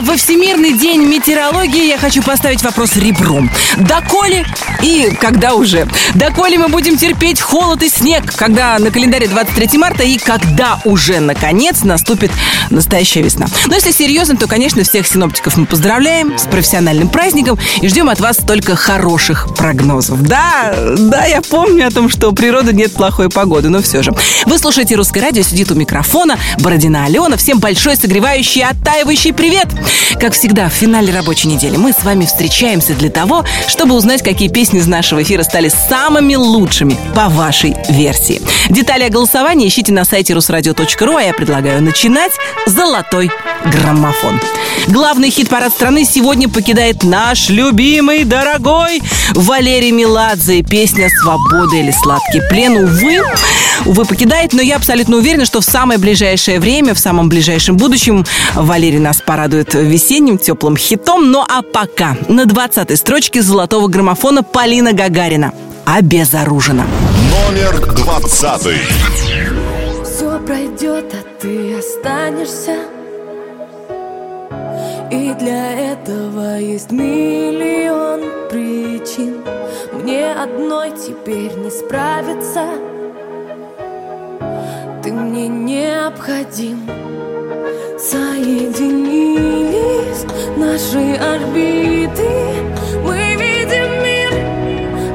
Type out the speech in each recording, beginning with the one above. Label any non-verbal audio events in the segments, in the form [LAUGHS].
Во Всемирный день метеорологии я хочу поставить вопрос ребром. Доколе и когда уже? Доколе мы будем терпеть холод и снег, когда на календаре 23 марта и когда уже, наконец, наступит настоящая весна? Но если серьезно, то, конечно, всех синоптиков мы поздравляем с профессиональным праздником и ждем от вас только хороших прогнозов. Да, да, я помню о том, что у природы нет плохой погоды, но все же. Вы слушаете «Русское радио», сидит у микрофона Бородина Алена. Всем большой согревающий, оттаивающий привет! Как всегда, в финале рабочей недели мы с вами встречаемся для того, чтобы узнать, какие песни из нашего эфира стали самыми лучшими по вашей версии. Детали о голосовании ищите на сайте русрадио.ру, а я предлагаю начинать «Золотой граммофон». Главный хит-парад страны сегодня покидает наш любимый, дорогой Валерий Меладзе. Песня «Свобода» или «Сладкий плен». Увы, увы, покидает, но я абсолютно уверена, что в самое ближайшее время, в самом ближайшем будущем Валерий нас порадует весенним теплым хитом. Ну а пока на 20-й строчке золотого граммофона Полина Гагарина «Обезоружена». Номер двадцатый. Все пройдет, а ты останешься И для этого есть миллион причин Мне одной теперь не справиться Ты мне необходим. Соединились наши орбиты. Мы видим мир,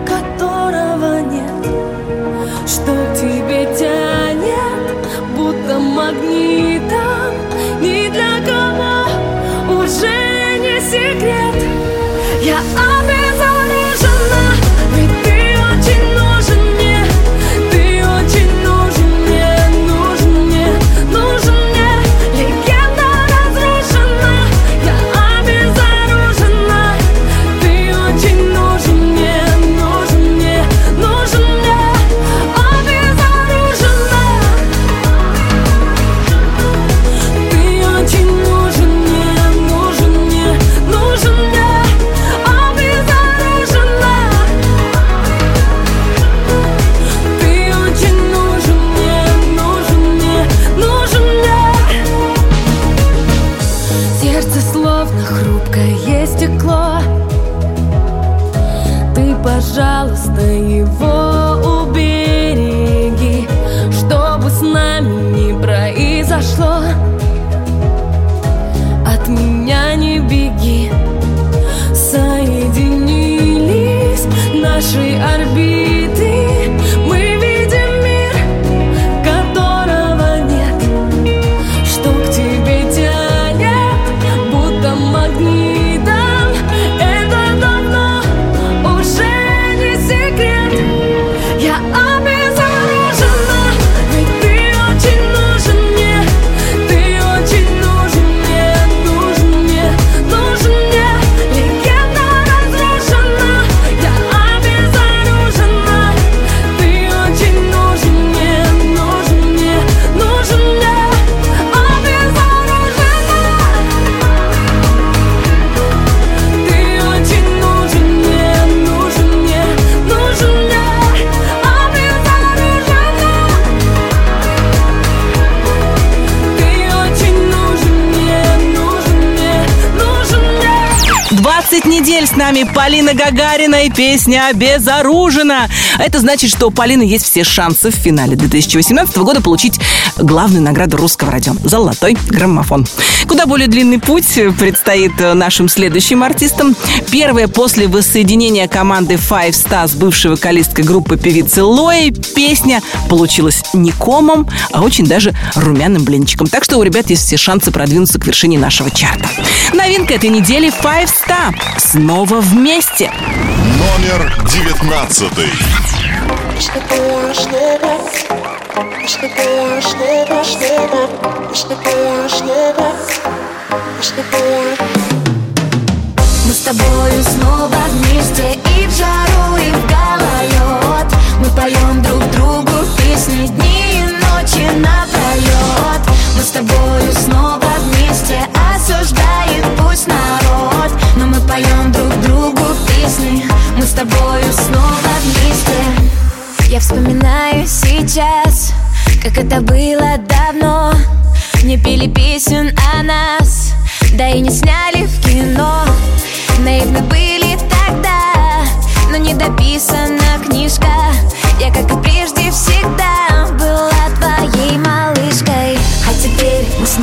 которого нет. Что к тебе тянет, будто магнитом И песня «Обезоружена». Это значит, что у Полины есть все шансы в финале 2018 года получить главную награду русского радио – золотой граммофон. Куда более длинный путь предстоит нашим следующим артистам. Первая после воссоединения команды Five Star с бывшей вокалисткой группы певицы Лои песня получилась не комом, а очень даже румяным блинчиком. Так что у ребят есть все шансы продвинуться к вершине нашего чарта. Новинка этой недели Five Star. Снова вместе. Номер девятнадцатый. Мы с тобою снова вместе И в жару, и в гололед. Мы поем друг другу песни Дни вспоминаю сейчас Как это было давно. Не пели песен о нас Да и не сняли в кино. Наивны были тогда Но не дописана книжка. Я, как и прежде, всегда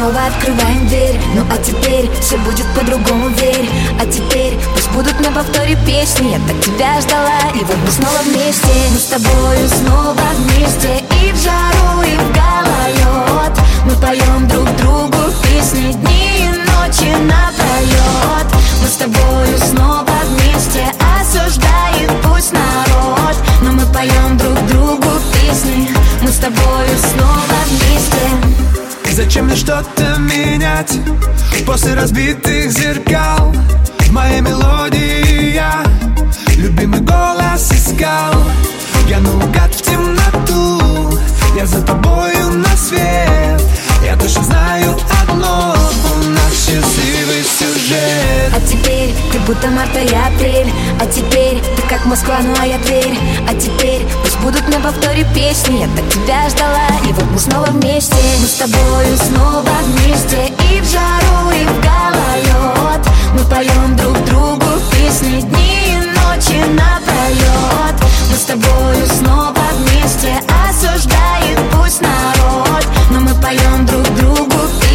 снова открываем дверь. Ну а теперь все будет по-другому, верь. А теперь пусть будут на повторе песни. Я так тебя ждала, и вот мы снова вместе. Мы с тобою снова вместе. И в жару, и в гололед. Мы поем друг другу песни Дни и ночи напролет Мы с тобою снова вместе. Осуждает пусть народ. Но мы поем друг другу песни. Мы с тобою снова вместе Зачем мне что-то менять? После разбитых зеркал В моей мелодии я Любимый голос искал. Я наугад в темноту Я за тобою на свет. Я точно знаю одно У нас счастливый сюжет. А теперь ты будто март и апрель А теперь ты как Москва, ну а я Тверь А теперь пусть будут на повторе песни. Я так тебя ждала, и вот мы снова вместе. Мы с тобою снова вместе. И в жару, и в гололед. Мы поем друг другу песни Дни и ночи напролет Мы с тобою снова вместе. Осуждает пусть народ. Но мы поем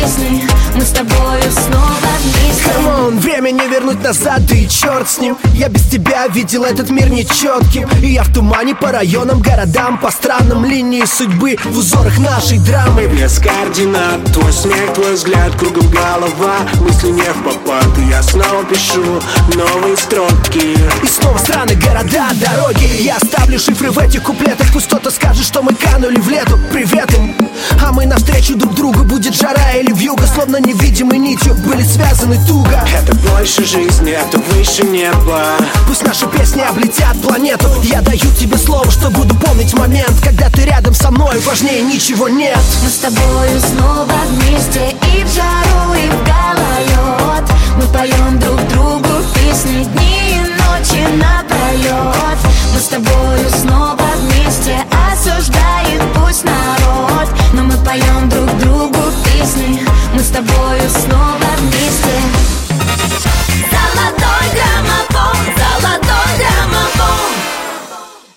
песни Мы с тобою снова вместе. Come on, время не вернуть назад, да и черт с ним. Я без тебя видел этот мир нечетким И я в тумане по районам, городам По странам. Линии судьбы В узорах нашей драмы. Без координат Твой смех, твой взгляд, кругом голова. Мысли не в попад И я снова пишу новые строки. И снова страны, города, дороги. Я оставлю шифры в этих куплетах. Пусть кто-то скажет, что мы канули в лету. Привет им. А мы навстречу друг другу Будет жара или вьюга Словно невидимой нитью Были связаны туго. Это больше жизни, это выше неба. Пусть наши песни облетят планету. Я даю тебе слово, что буду помнить момент. Когда ты рядом со мной Важнее ничего нет. Мы с тобою снова вместе И в жару, и в гололед. Мы поем друг другу песни Дни и ночи напролет Мы с тобою снова вместе Осуждает пусть народ. Но мы поем друг тобою снова вместе. Золотой граммофон, золотой граммофон.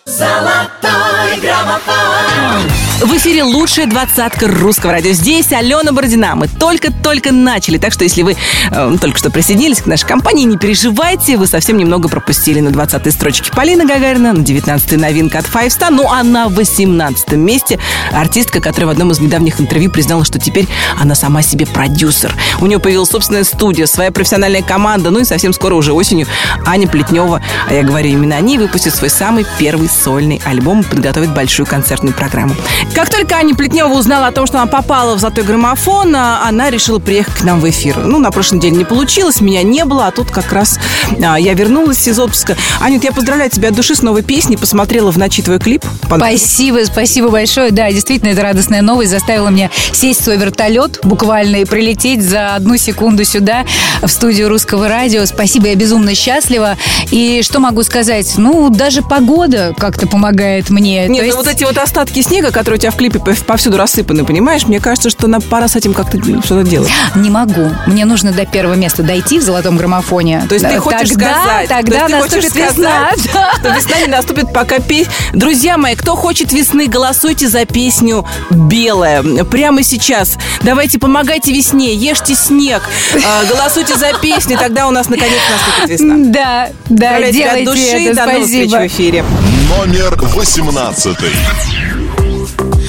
Золотой граммофон В эфире лучшая двадцатка русского радио. Здесь Алена Бородина. Мы только-только начали. Так что, если вы э, только что присоединились к нашей компании, не переживайте. Вы совсем немного пропустили на 20-й строчке Полина Гагарина, на 19-й новинка от Five Star. Ну, а на 18-м месте артистка, которая в одном из недавних интервью признала, что теперь она сама себе продюсер. У нее появилась собственная студия, своя профессиональная команда. Ну и совсем скоро, уже осенью, Аня Плетнева, а я говорю именно о ней, выпустит свой самый первый сольный альбом и подготовит большую концертную программу. Как только Аня Плетнева узнала о том, что она попала в золотой граммофон, а, она решила приехать к нам в эфир. Ну, на прошлой неделе не получилось, меня не было, а тут как раз а, я вернулась из отпуска. Аня, я поздравляю тебя от души с новой песней. Посмотрела в ночи твой клип. Спасибо, спасибо большое. Да, действительно, это радостная новость заставила меня сесть в свой вертолет буквально и прилететь за одну секунду сюда, в студию русского радио. Спасибо, я безумно счастлива. И что могу сказать? Ну, даже погода как-то помогает мне. Нет, То ну есть- вот эти вот остатки снега, которые у тебя в клипе пов- повсюду рассыпаны, понимаешь? Мне кажется, что нам пора с этим как-то что-то делать. [GASPS] Не могу. Мне нужно до первого места дойти в золотом граммофоне. То есть ты хочешь тогда, сказать, Тогда то есть ты хочешь наступит весна. сказать, [LAUGHS] что весна не наступит, пока песня... Друзья мои, кто хочет весны, голосуйте за песню «Белая». Прямо сейчас. Давайте помогайте весне, ешьте снег, а, голосуйте за песню, тогда у нас наконец наступит весна. [LAUGHS] Да, да, Поздравляю от делайте души. это. До новых встреч Спасибо. в эфире. Номер восемнадцатый.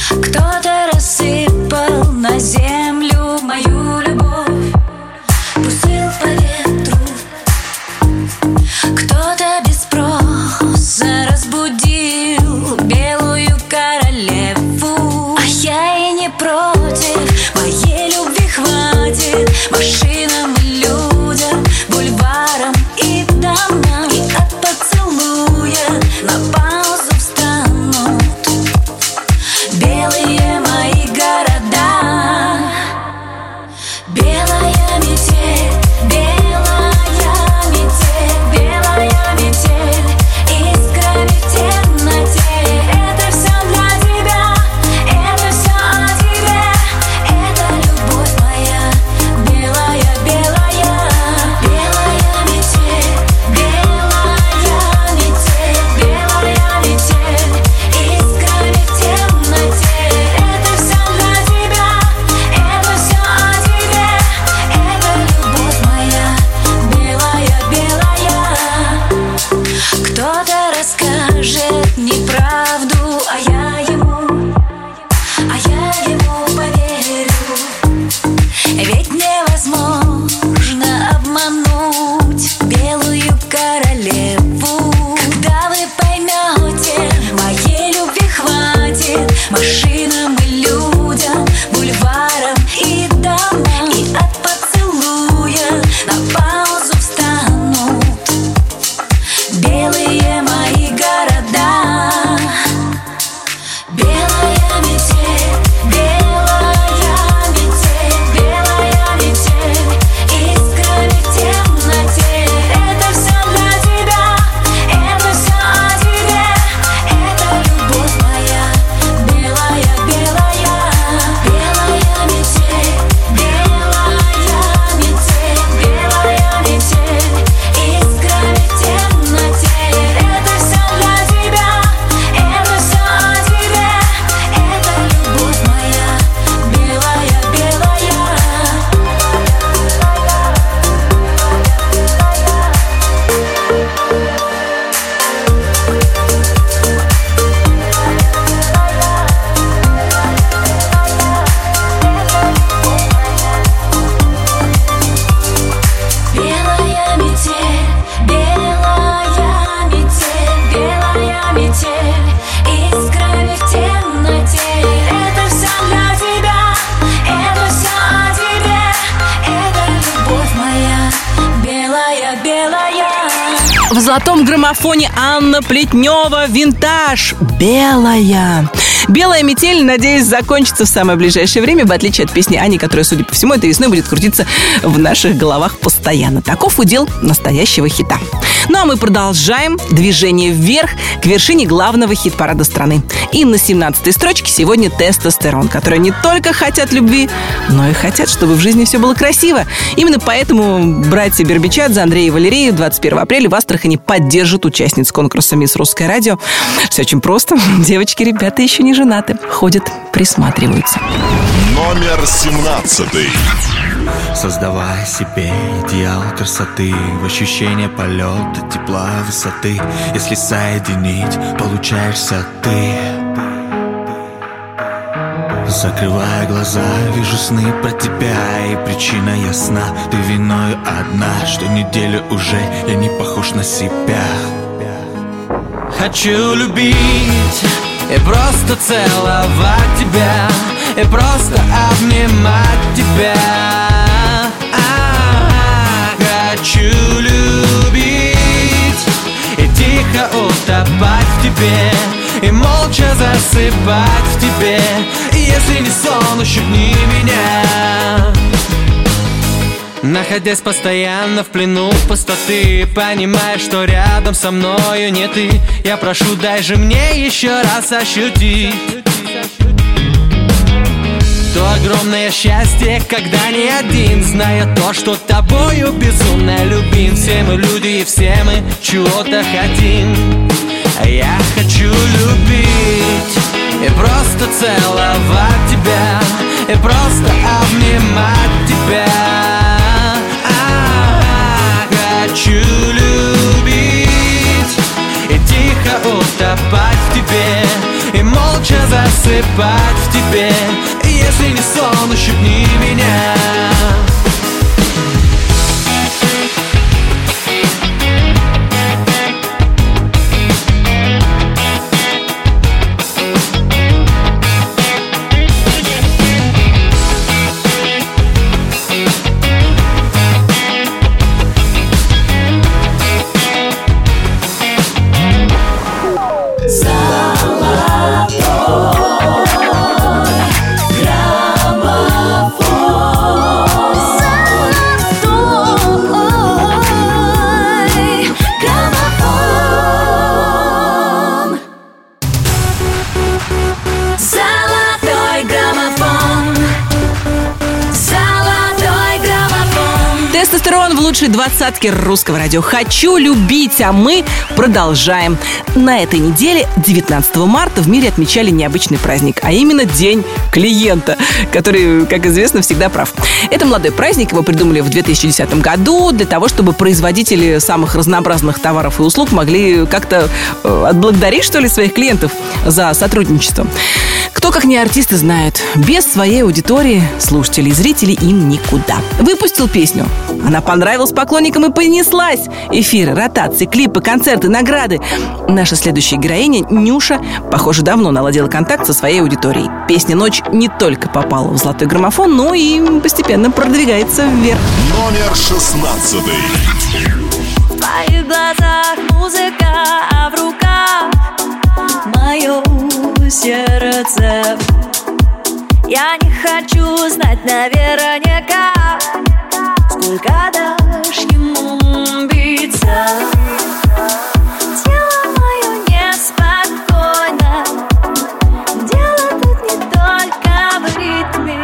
Кто-то рассыпал на землю золотом граммофоне Анна Плетнева «Винтаж». Белая. Белая метель, надеюсь, закончится в самое ближайшее время, в отличие от песни Ани, которая, судя по всему, этой весной будет крутиться в наших головах постоянно. Таков удел настоящего хита. Ну а мы продолжаем движение вверх к вершине главного хит-парада страны. И на 17-й строчке сегодня тестостерон, которые не только хотят любви, но и хотят, чтобы в жизни все было красиво. Именно поэтому братья Бербичадзе, Андрей и Валерий 21 апреля в Астрахани поддержат участниц конкурса «Мисс Русское радио». Все очень просто. [LAUGHS] Девочки, ребята еще не женаты. Ходят, присматриваются. Номер 17 Создавая себе идеал красоты В ощущение полета, тепла, высоты. Если соединить, получаешься ты. Закрывая глаза, вижу сны про тебя И причина ясна, ты виною одна Что неделю уже я не похож на себя. Хочу любить и просто целовать тебя И просто обнимать тебя А-а-а. Хочу любить И тихо утопать в тебе И молча засыпать в тебе И если не сон, ущипни меня Находясь постоянно в плену пустоты Понимая, что рядом со мною не ты. Я прошу, дай же мне еще раз ощутить То огромное счастье, когда не один Зная то, что тобою безумно любим. Все мы люди и все мы чего-то хотим. А я хочу любить И просто целовать тебя И просто обнимать тебя хочу любить И тихо утопать в тебе И молча засыпать в тебе. Если не сон, ущипни меня Двадцатке русского радио. Хочу любить, а мы продолжаем. На этой неделе, 19 марта, в мире отмечали необычный праздник, а именно День клиента, который, как известно, всегда прав. Это молодой праздник, его придумали в 2010 году для того, чтобы производители самых разнообразных товаров и услуг могли как-то э, отблагодарить, что ли, своих клиентов за сотрудничество. Кто, как не артисты, знают, без своей аудитории, слушателей, зрителей им никуда. Выпустил песню. Она понравилась поклонникам и понеслась. Эфиры, ротации, клипы, концерты, награды. Наша следующая героиня, Нюша, похоже, давно наладила контакт со своей аудиторией. Песня «Ночь» не только попала в золотой граммофон, но и постепенно продвигается вверх. Номер 16 В твоих глазах музыка, а в руках мое сердце. Я не хочу знать наверняка Сколько дашь ему биться. Тело мое неспокойно. Дело тут не только в ритме.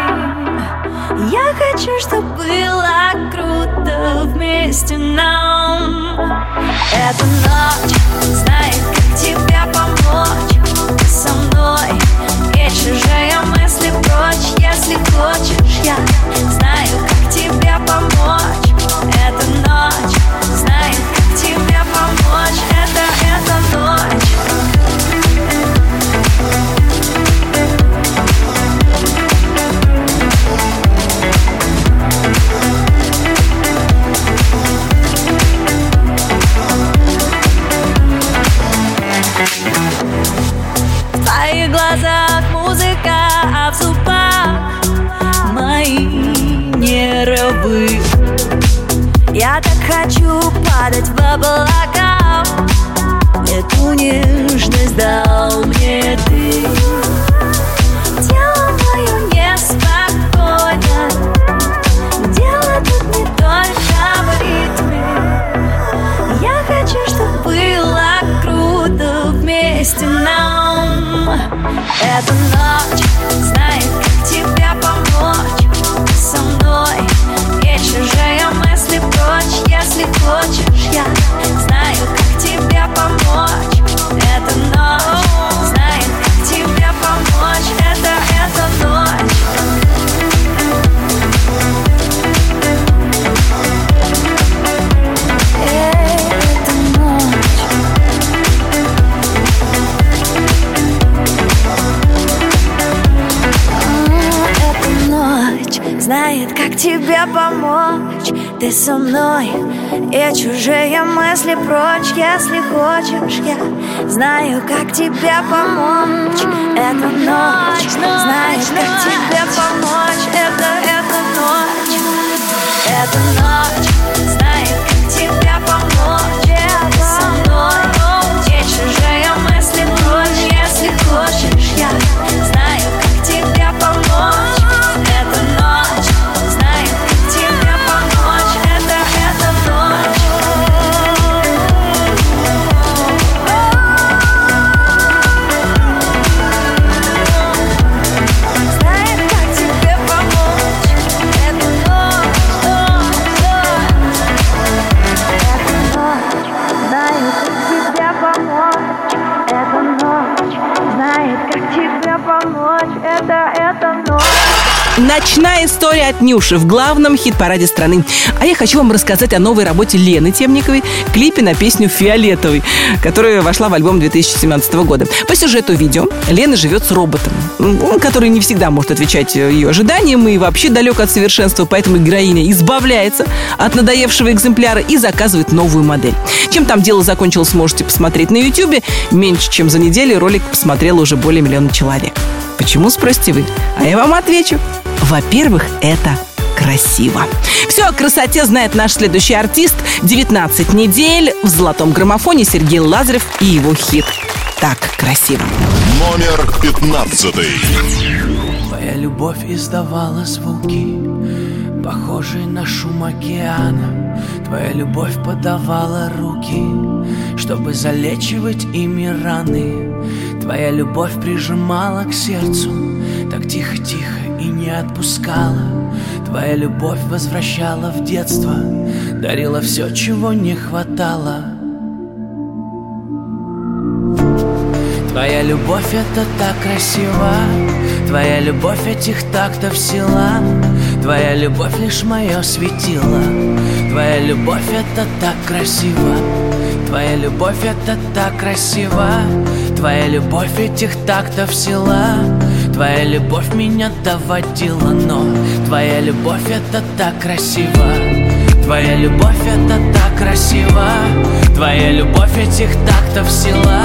Я хочу, чтобы было круто вместе нам. Эта ночь помочь Ты со мной. И мысли прочь Если хочешь, я хочешь, я знаю, как тебе помочь. Эта ночь знает, как тебе помочь. Это, эта ночь. Эта ночь знает, как тебе помочь. Ты со мной. И чужие мысли прочь Если хочешь, я Ночная история от Нюши в главном хит-параде страны. А я хочу вам рассказать о новой работе Лены Темниковой, клипе на песню «Фиолетовый», которая вошла в альбом 2017 года. По сюжету видео Лена живет с роботом, который не всегда может отвечать ее ожиданиям и вообще далек от совершенства, поэтому героиня избавляется от надоевшего экземпляра и заказывает новую модель. Чем там дело закончилось, можете посмотреть на YouTube. Меньше чем за неделю ролик посмотрело уже более миллиона человек. Почему, спросите вы? А я вам отвечу. Во-первых, это красиво. Все о красоте знает наш следующий артист. 19 недель в золотом граммофоне Сергей Лазарев и его хит «Так красиво». Номер пятнадцатый. Твоя любовь издавала звуки, похожие на шум океана. Твоя любовь подавала руки, чтобы залечивать ими раны. Твоя любовь прижимала к сердцу, так тихо-тихо и не отпускала. Твоя любовь возвращала в детство, дарила все, чего не хватало. Твоя любовь это так красиво Твоя любовь этих тактов сила Твоя любовь лишь мое светило Твоя любовь это так красиво Твоя любовь это так красиво Твоя любовь этих тактов сила. Твоя любовь меня доводила, но Твоя любовь это так красиво. Твоя любовь это так красиво. Твоя любовь этих тактов сила.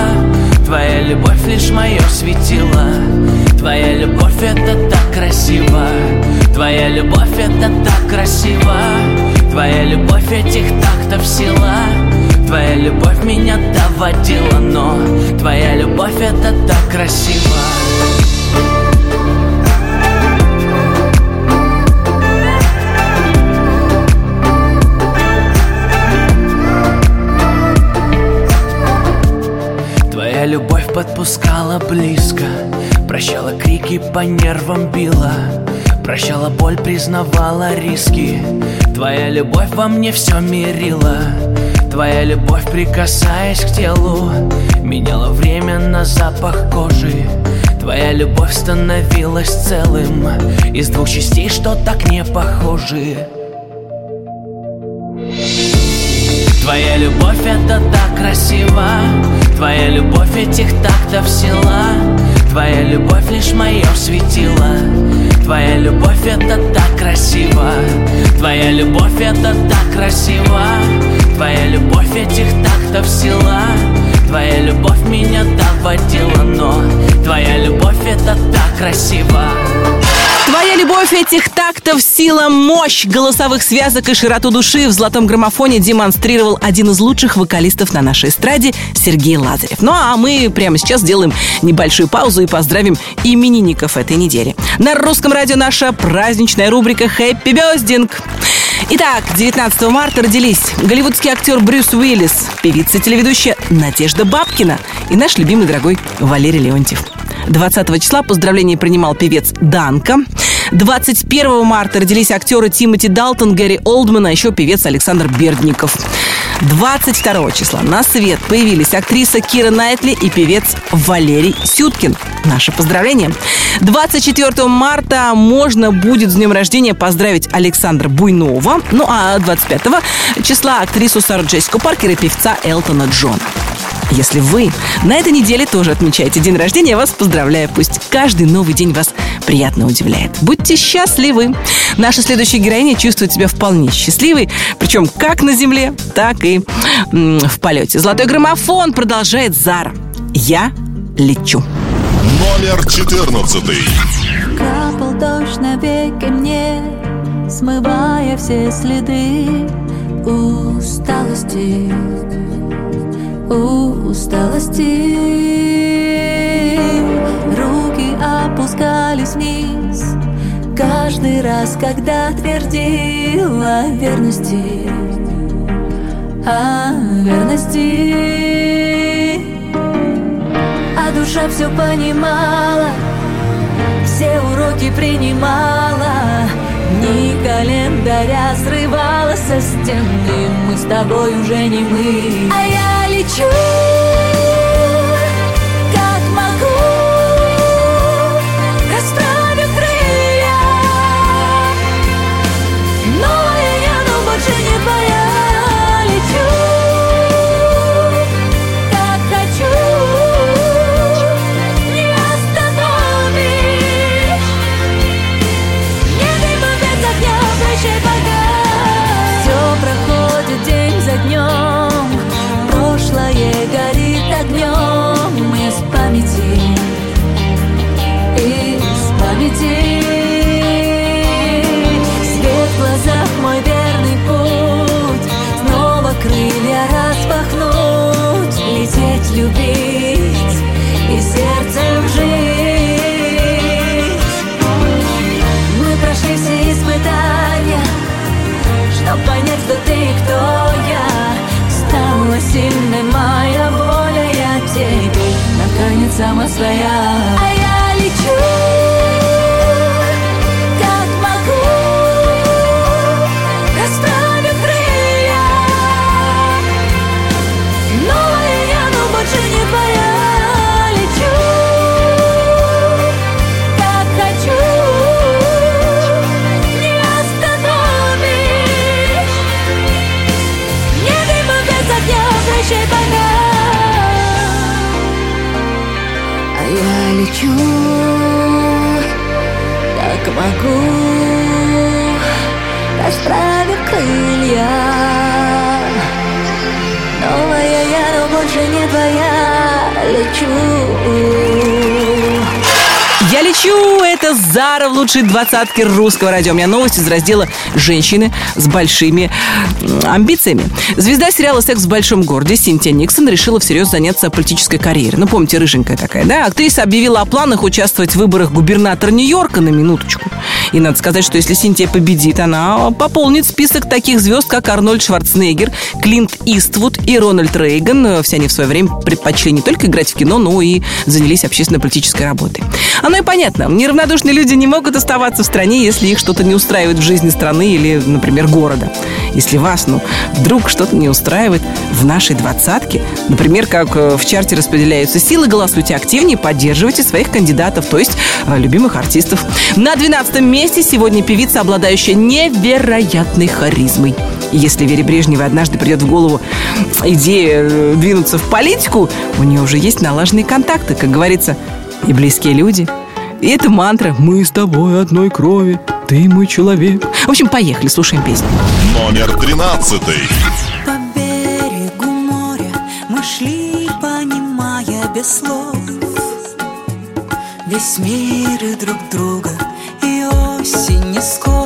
Твоя любовь лишь мое светило. Твоя любовь это так красиво. Твоя любовь это так красиво. Твоя любовь этих тактов сила Твоя любовь меня доводила, но Твоя любовь это так красиво. Твоя любовь подпускала близко Прощала крики, по нервам била Прощала боль, признавала риски. Твоя любовь во мне все мирила Твоя любовь, прикасаясь к телу Меняла время на запах кожи. Твоя любовь становилась целым Из двух частей, что так не похожи. Твоя любовь это так красиво Твоя любовь этих тактов сила Твоя любовь лишь мое светило Твоя любовь это так красиво. Твоя любовь это так красиво Твоя любовь этих тактов сила Твоя любовь меня доводила, но Твоя любовь это так красиво Твоя любовь этих тактов сила, мощь голосовых связок и широту души в золотом граммофоне демонстрировал один из лучших вокалистов на нашей эстраде Сергей Лазарев. Ну а мы прямо сейчас сделаем небольшую паузу и поздравим именинников этой недели. На русском радио наша праздничная рубрика «Хэппи Бездинг». Итак, 19 марта родились голливудский актер Брюс Уиллис, певица-телеведущая Надежда Бабкина и наш любимый дорогой Валерий Леонтьев. 20 числа поздравления принимал певец Данка. 21 марта родились актеры Тимоти Далтон, Гэри Олдман, а еще певец Александр Бердников. 22 числа на свет появились актриса Кира Найтли и певец Валерий Сюткин. Наше поздравление. 24 марта можно будет с днем рождения поздравить Александра Буйнова. Ну а 25 числа актрису Сару Джессику Паркер и певца Элтона Джона. Если вы на этой неделе тоже отмечаете день рождения, я вас поздравляю. Пусть каждый новый день вас приятно удивляет. Будьте счастливы. Наша следующая героиня чувствует себя вполне счастливой, причем как на земле, так и м, в полете. Золотой граммофон продолжает Зара. Я лечу. Номер 14. Капал дождь на веки мне, смывая все следы усталости, усталости. Руки опускались вниз, каждый раз, когда твердила верности, о верности. А душа все понимала, все уроки принимала Дни календаря срывала со стены Мы с тобой уже не мы А я лечу, как Лучшей двадцатке русского радио. У меня новость из раздела «Женщины с большими амбициями». Звезда сериала «Секс в большом городе» Синтия Никсон решила всерьез заняться политической карьерой. Ну, помните, рыженькая такая, да? Актриса объявила о планах участвовать в выборах губернатора Нью-Йорка на минуточку. И надо сказать, что если Синтия победит, она пополнит список таких звезд, как Арнольд Шварценеггер, Клинт Иствуд и Рональд Рейган. Все они в свое время предпочли не только играть в кино, но и занялись общественно-политической работой. Оно и понятно. Неравнодушные люди не могут оставаться в стране, если их что-то не устраивает в жизни страны или, например, города. Если вас, ну, вдруг что-то не устраивает в нашей двадцатке, например, как э, в чарте распределяются силы, голосуйте активнее, поддерживайте своих кандидатов, то есть э, любимых артистов. На 12 месте сегодня певица, обладающая невероятной харизмой. Если Вере Брежневой однажды придет в голову идея э, двинуться в политику, у нее уже есть налаженные контакты, как говорится, и близкие люди. И это мантра «Мы с тобой одной крови, ты мой человек». В общем, поехали, слушаем песню. Номер 13. По берегу моря мы шли, понимая без слов Весь мир и друг друга И осень не скоро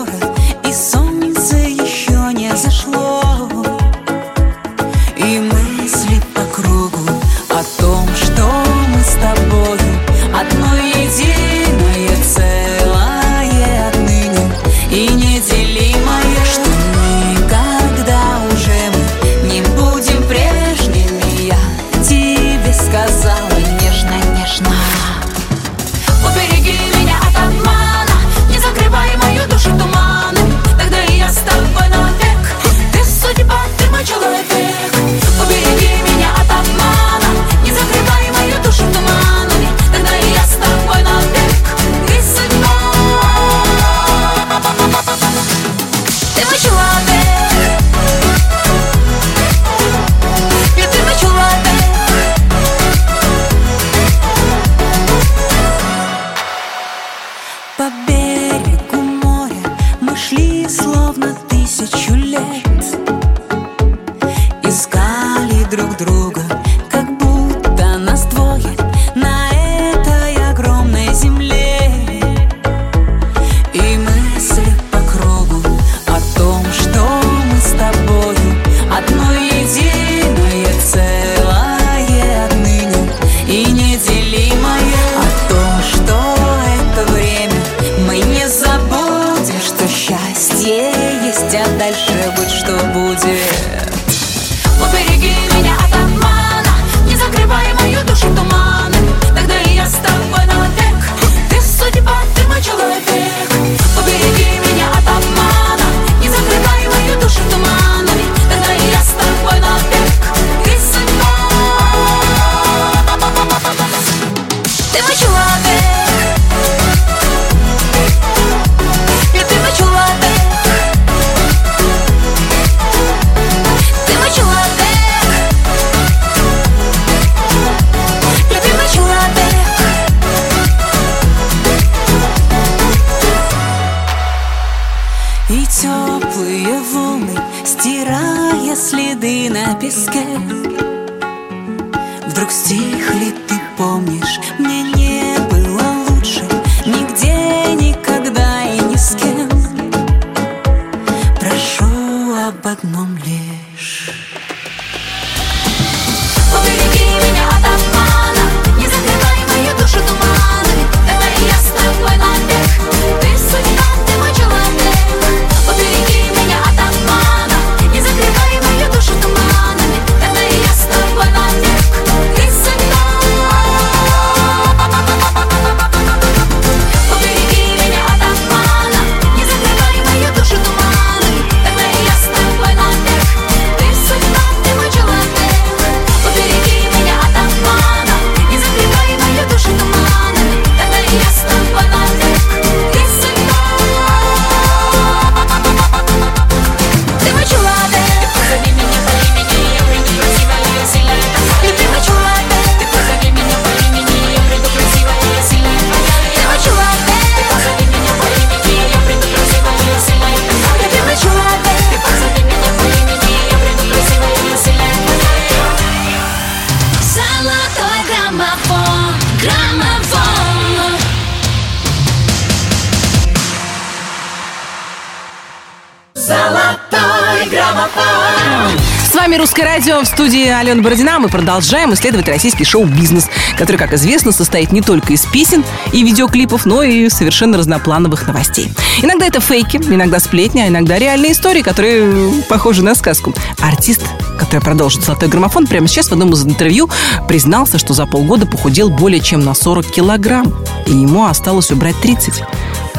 Алена Бородина. Мы продолжаем исследовать российский шоу-бизнес, который, как известно, состоит не только из песен и видеоклипов, но и совершенно разноплановых новостей. Иногда это фейки, иногда сплетни, а иногда реальные истории, которые э, похожи на сказку. Артист, который продолжит «Золотой граммофон», прямо сейчас в одном из интервью признался, что за полгода похудел более чем на 40 килограмм, и ему осталось убрать 30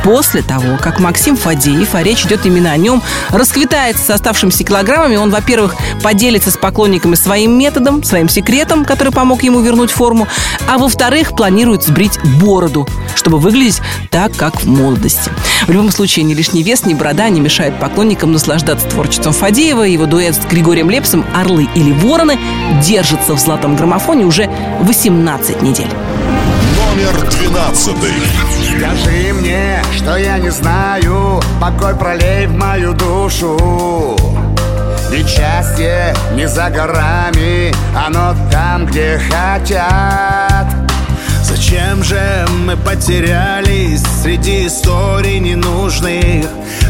после того, как Максим Фадеев, а речь идет именно о нем, расквитается с оставшимися килограммами, он, во-первых, поделится с поклонниками своим методом, своим секретом, который помог ему вернуть форму, а во-вторых, планирует сбрить бороду, чтобы выглядеть так, как в молодости. В любом случае, ни лишний вес, ни борода не мешают поклонникам наслаждаться творчеством Фадеева. Его дуэт с Григорием Лепсом «Орлы или вороны» держится в золотом граммофоне уже 18 недель. Номер двенадцатый. Скажи мне, что я не знаю Покой пролей в мою душу Ведь счастье не за горами Оно там, где хотят Зачем же мы потерялись среди историй ненужных?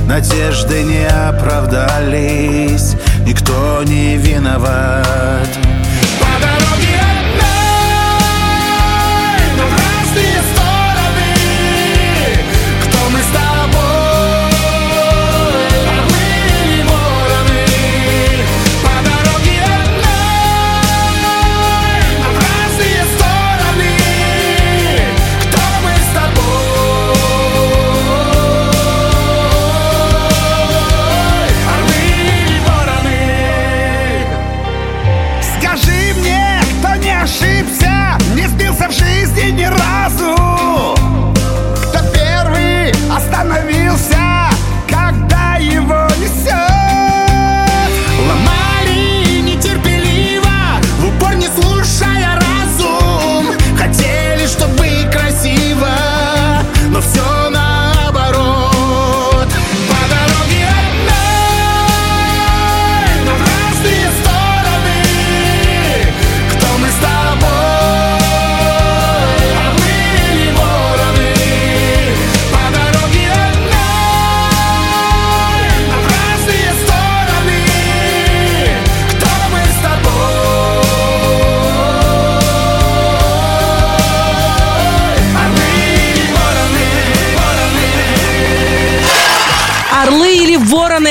Надежды не оправдались, никто не виноват.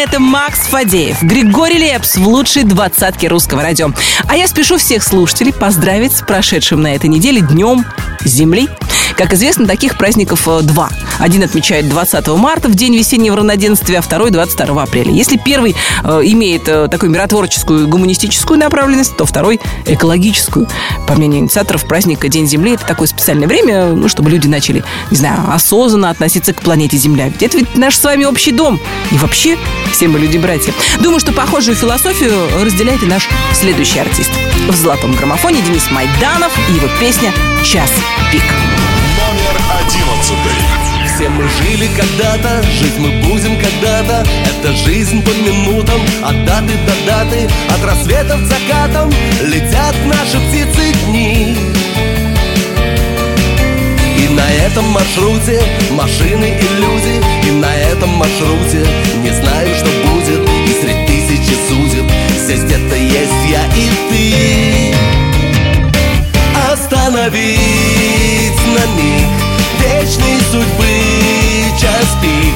Это Макс Фадеев, Григорий Лепс в лучшей двадцатке русского радио. А я спешу всех слушателей поздравить с прошедшим на этой неделе Днем Земли. Как известно, таких праздников э, два. Один отмечает 20 марта, в день весеннего равноденствия, а второй 22 апреля. Если первый э, имеет э, такую миротворческую, гуманистическую направленность, то второй – экологическую. По мнению инициаторов праздника День Земли, это такое специальное время, ну, чтобы люди начали, не знаю, осознанно относиться к планете Земля. Ведь это ведь наш с вами общий дом. И вообще, все мы люди-братья. Думаю, что похожую философию разделяет и наш следующий артист. В золотом граммофоне Денис Майданов и его песня «Час пик». Одиннадцатый. Все мы жили когда-то, жить мы будем когда-то. Это жизнь по минутам, от даты до даты От рассвета к закатам летят наши птицы дни. И на этом маршруте машины и люди И на этом маршруте не знаю, что будет И среди тысячи судеб здесь где-то есть я и ты. Остановить на миг вечной судьбы час пик.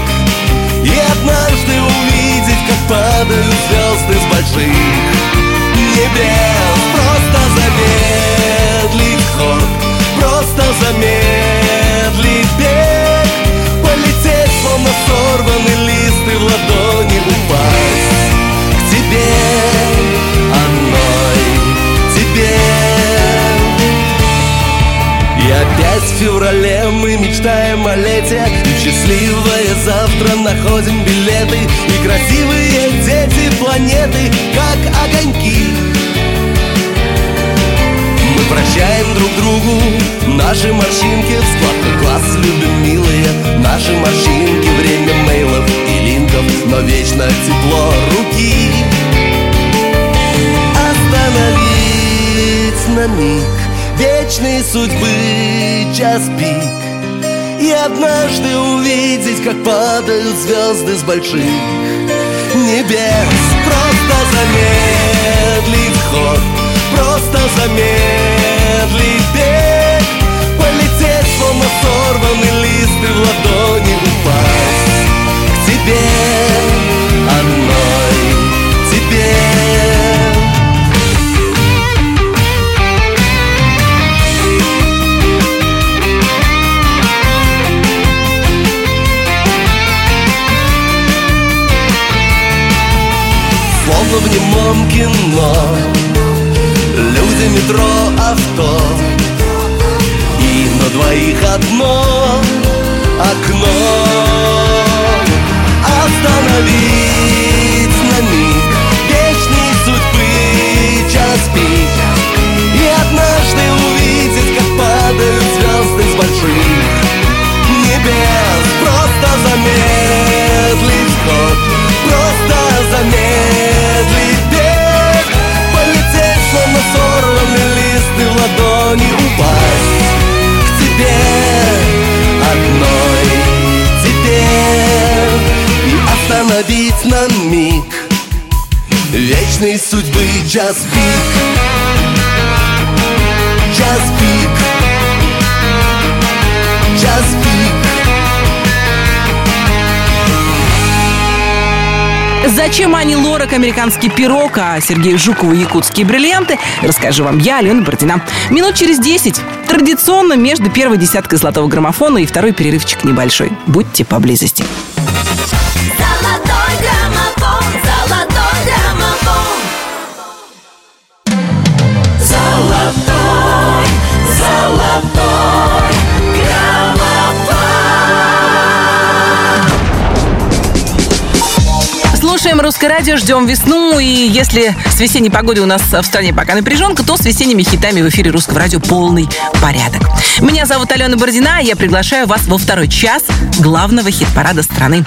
И однажды увидеть, как падают звезды с больших небес. Просто замедлить ход, просто замедлить бег. Полететь, словно сорванный лист и в ладони упасть. К тебе, одной тебе. И опять в мы мечтаем о лете. И в счастливое завтра находим билеты. И красивые дети планеты, как огоньки. Мы прощаем друг другу наши морщинки. Складка глаз, любим милые наши морщинки. Время мейлов и линков, но вечно тепло руки. Остановить на миг вечной судьбы час пик. И однажды увидеть, как падают звезды с больших небес. Просто замедлить ход, просто замедлить бег. Полететь, словно сорванный лист и в ладони час пик Час пик Час пик Зачем Ани Лорак американский пирог, а Сергею Жукову якутские бриллианты, расскажу вам я, Алена Бородина. Минут через 10. Традиционно между первой десяткой золотого граммофона и второй перерывчик небольшой. Будьте поблизости. Слушаем русское радио, ждем весну. И если с весенней погодой у нас в стране пока напряженка, то с весенними хитами в эфире русского радио полный порядок. Меня зовут Алена Бородина, и я приглашаю вас во второй час главного хит-парада страны.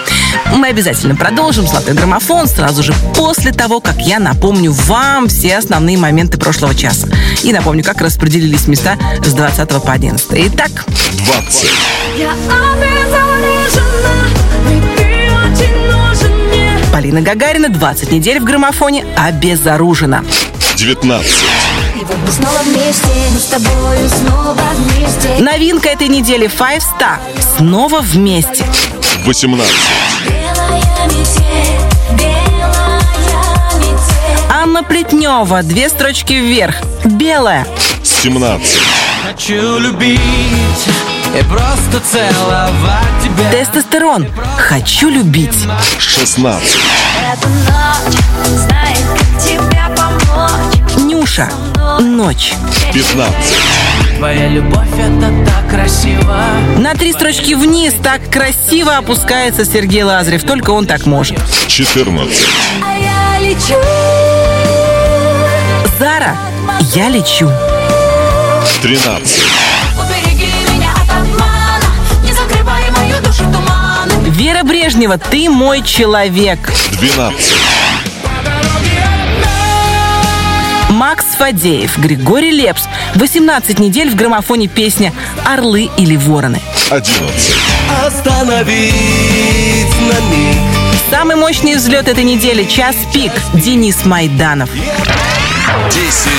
Мы обязательно продолжим «Золотой граммофон» сразу же после того, как я напомню вам все основные моменты прошлого часа. И напомню, как распределились места с 20 по 11. Итак, 20. Полина Гагарина 20 недель в граммофоне обезоружена. 19. И вот мы снова вместе, мы с тобою снова вместе. Новинка этой недели Five Star. Снова вместе. 18. Белая метель, белая метель. Анна Плетнева. Две строчки вверх. Белая. 17. Хочу любить и просто целовать тебя Тестостерон. Хочу любить. 16. Эта ночь знает, как тебя помочь. Нюша. Ночь. 15. Твоя любовь это так красиво На три строчки вниз так красиво опускается Сергей Лазарев. Только он так может. 14. А я лечу. Зара. Я лечу. 13. Вера Брежнева. Ты мой человек. 12. Макс Фадеев. Григорий Лепс. 18 недель в граммофоне песня «Орлы или вороны». 11. Остановить на миг Самый мощный взлет этой недели «Час пик» Денис Майданов. 10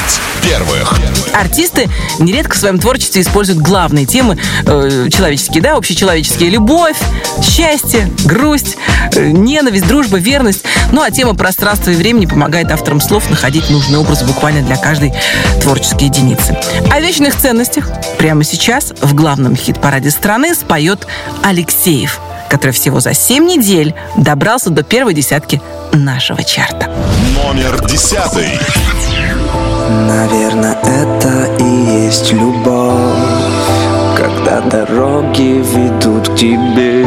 первых. Артисты нередко в своем творчестве используют главные темы э, человеческие, да, общечеловеческие. Любовь, счастье, грусть, э, ненависть, дружба, верность. Ну, а тема пространства и времени помогает авторам слов находить нужный образ буквально для каждой творческой единицы. О вечных ценностях прямо сейчас в главном хит-параде страны споет Алексеев, который всего за 7 недель добрался до первой десятки нашего чарта. Номер 10. Наверное, это и есть любовь Когда дороги ведут к тебе.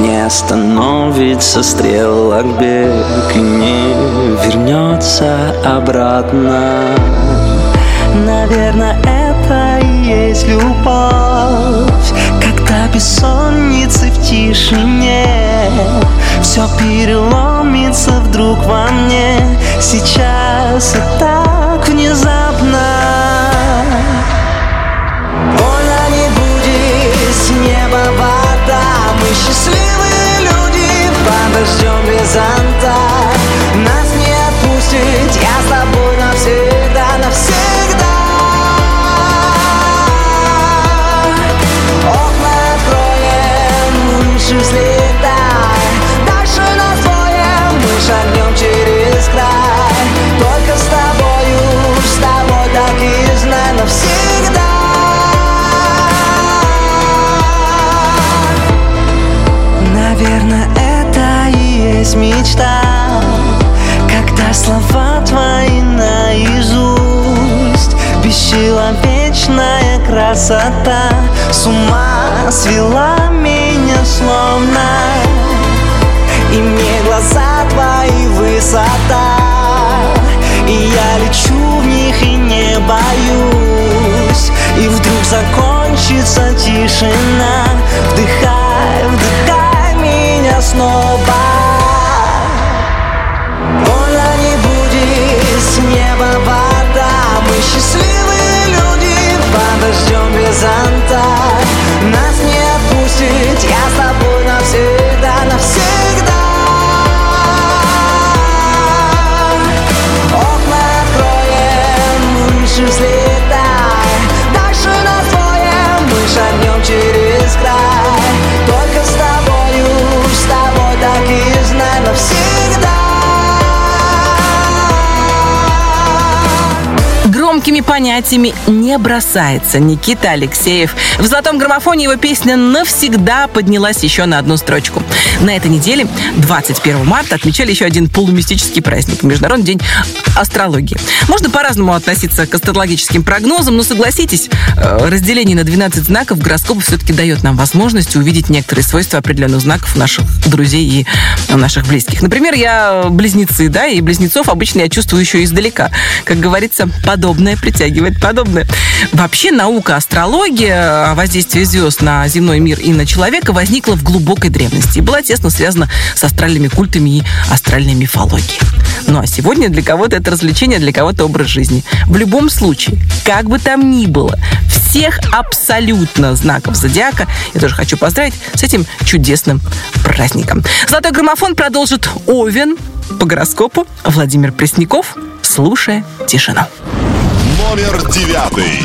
Не остановится стрелок бег И не вернется обратно. Наверное, это и есть любовь Когда бессонницы в тишине Все переломится вдруг во мне. Сейчас и так внезапно. Больно не будет с неба вода. Мы счастливые люди Подождем без зонта красота С ума свела меня словно. И мне глаза твои высота. И я лечу в них и не боюсь. И вдруг закончится тишина. Вдыхай, вдыхай меня снова. Больно Подождем узкими понятиями не бросается Никита Алексеев. В «Золотом граммофоне» его песня навсегда поднялась еще на одну строчку. На этой неделе, 21 марта, отмечали еще один полумистический праздник – Международный день астрологии. Можно по-разному относиться к астрологическим прогнозам, но согласитесь, э, разделение на 12 знаков гороскопа все-таки дает нам возможность увидеть некоторые свойства определенных знаков наших друзей и наших близких. Например, я близнецы, да, и близнецов обычно я чувствую еще издалека. Как говорится, подобное притягивает подобное. Вообще наука астрология о воздействии звезд на земной мир и на человека возникла в глубокой древности и была тесно связана с астральными культами и астральной мифологией. Ну а сегодня для кого-то это развлечение, для кого-то образ жизни. В любом случае, как бы там ни было, всех абсолютно знаков зодиака я тоже хочу поздравить с этим чудесным праздником. Золотой граммофон продолжит Овен по гороскопу Владимир Пресняков, слушая тишину. Номер девятый.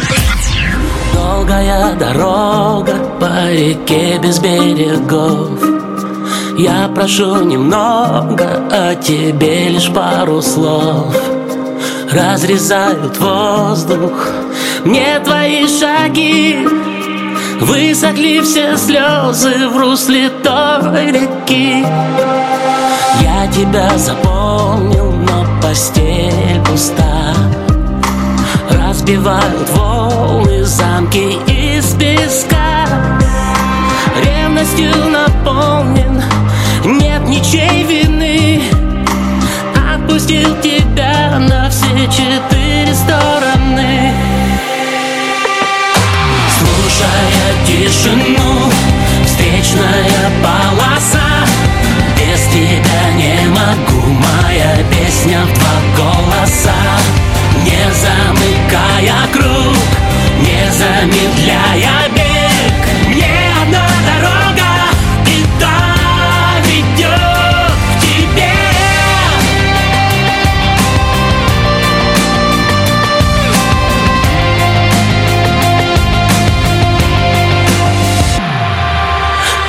Долгая дорога по реке без берегов. Я прошу немного, а тебе лишь пару слов. Разрезают воздух мне твои шаги. Высохли все слезы в русле той реки. Я тебя запомнил, но постель пуста Разбивают волны замки из песка. Ревностью наполнен, нет ничей вины. Отпустил тебя на все четыре стороны. Слушая тишину, встречная полоса. Без тебя не могу, моя песня в два голоса Не замыкая круг, не замедляя бег. Мне одна дорога, и та ведет к тебе.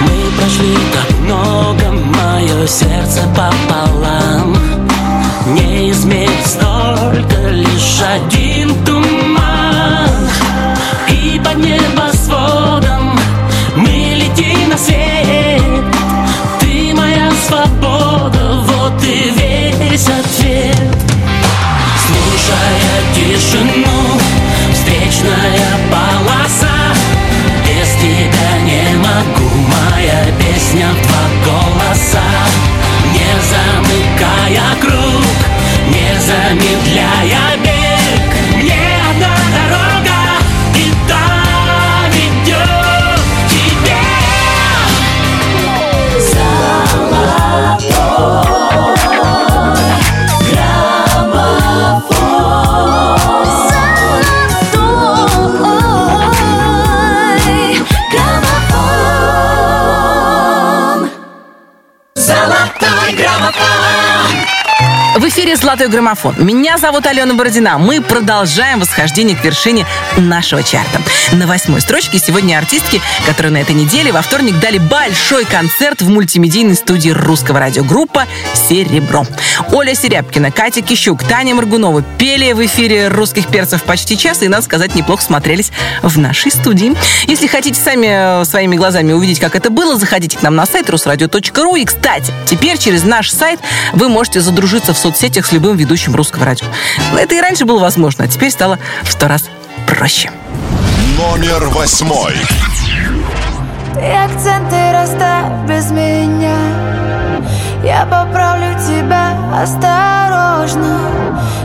Мы прошли так много, мое сердце пополам столько, лишь один туман. И под небосводом мы летим на свет. Ты моя свобода, вот и весь ответ. Слушая тишину, встречная полоса. Без тебя не могу, моя песня в два голоса. Не замыкая круг, замедляя «Золотой граммофон». Меня зовут Алена Бородина. Мы продолжаем восхождение к вершине нашего чарта. На восьмой строчке сегодня артистки, которые на этой неделе во вторник дали большой концерт в мультимедийной студии русского радиогруппа «Серебро». Оля Серябкина, Катя Кищук, Таня Маргунова пели в эфире русских перцев почти час и, надо сказать, неплохо смотрелись в нашей студии. Если хотите сами э, своими глазами увидеть, как это было, заходите к нам на сайт русрадио.ру. И, кстати, теперь через наш сайт вы можете задружиться в соцсетях с любым ведущим русского радио. Это и раньше было возможно, а теперь стало в сто раз проще. Номер восьмой. Ты акценты расставь без меня Я поправлю тебя осторожно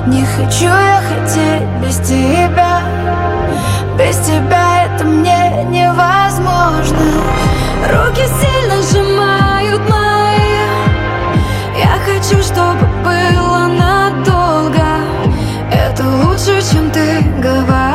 Не хочу я хотеть без тебя Без тебя это мне невозможно Руки сильно сжимают мои Я хочу, чтобы было лучше, чем ты говорил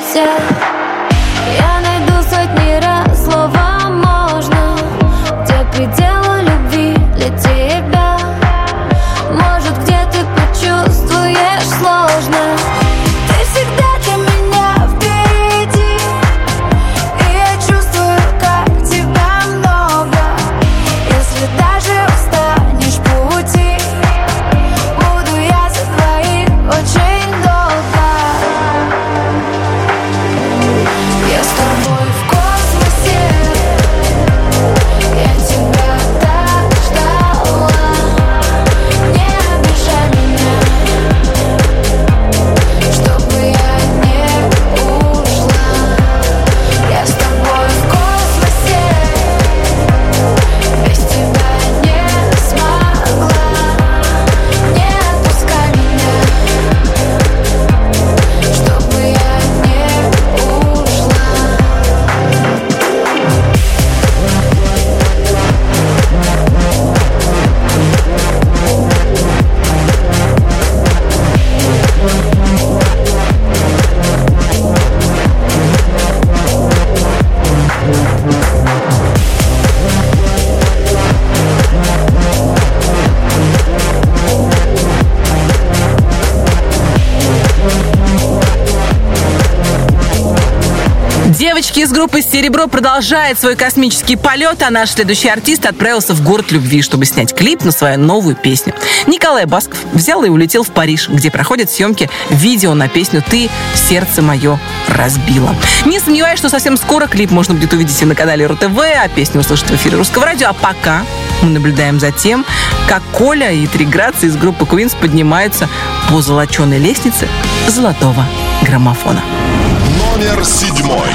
sunset Группы «Серебро» продолжает свой космический полет, а наш следующий артист отправился в город любви, чтобы снять клип на свою новую песню. Николай Басков взял и улетел в Париж, где проходят съемки видео на песню «Ты сердце мое разбила». Не сомневаюсь, что совсем скоро клип можно будет увидеть и на канале РУ-ТВ, а песню услышать в эфире Русского радио. А пока мы наблюдаем за тем, как Коля и три Грации из группы Queens поднимаются по золоченой лестнице золотого граммофона. Номер седьмой.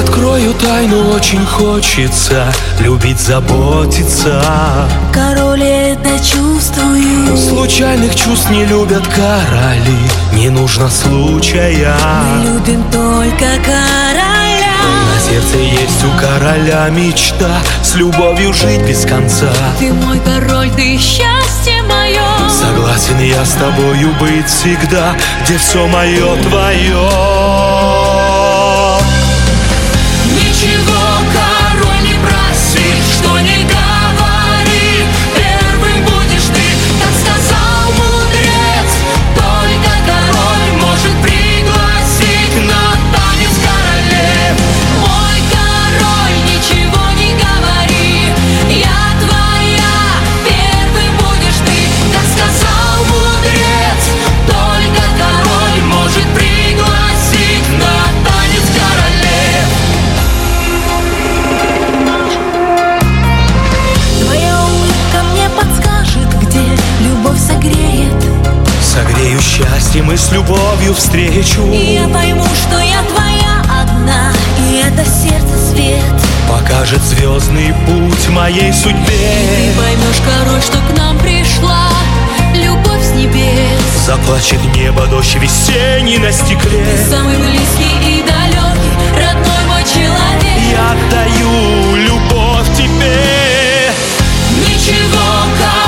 Открою тайну, очень хочется Любить, заботиться. Король это чувствую. Случайных чувств не любят короли Не нужно случая. Мы любим только короля. На сердце есть у короля мечта С любовью жить без конца. Ты мой король, ты счастье мое Согласен я с тобою быть всегда Где все мое твое и с любовью встречу. И я пойму, что я твоя одна И это сердце свет. Покажет звездный путь моей судьбе. Ты поймешь, король, что к нам пришла Любовь с небес. Заплачет небо дождь весенний на стекле. Ты самый близкий и далекий Родной мой человек. Я отдаю любовь тебе. Ничего, король,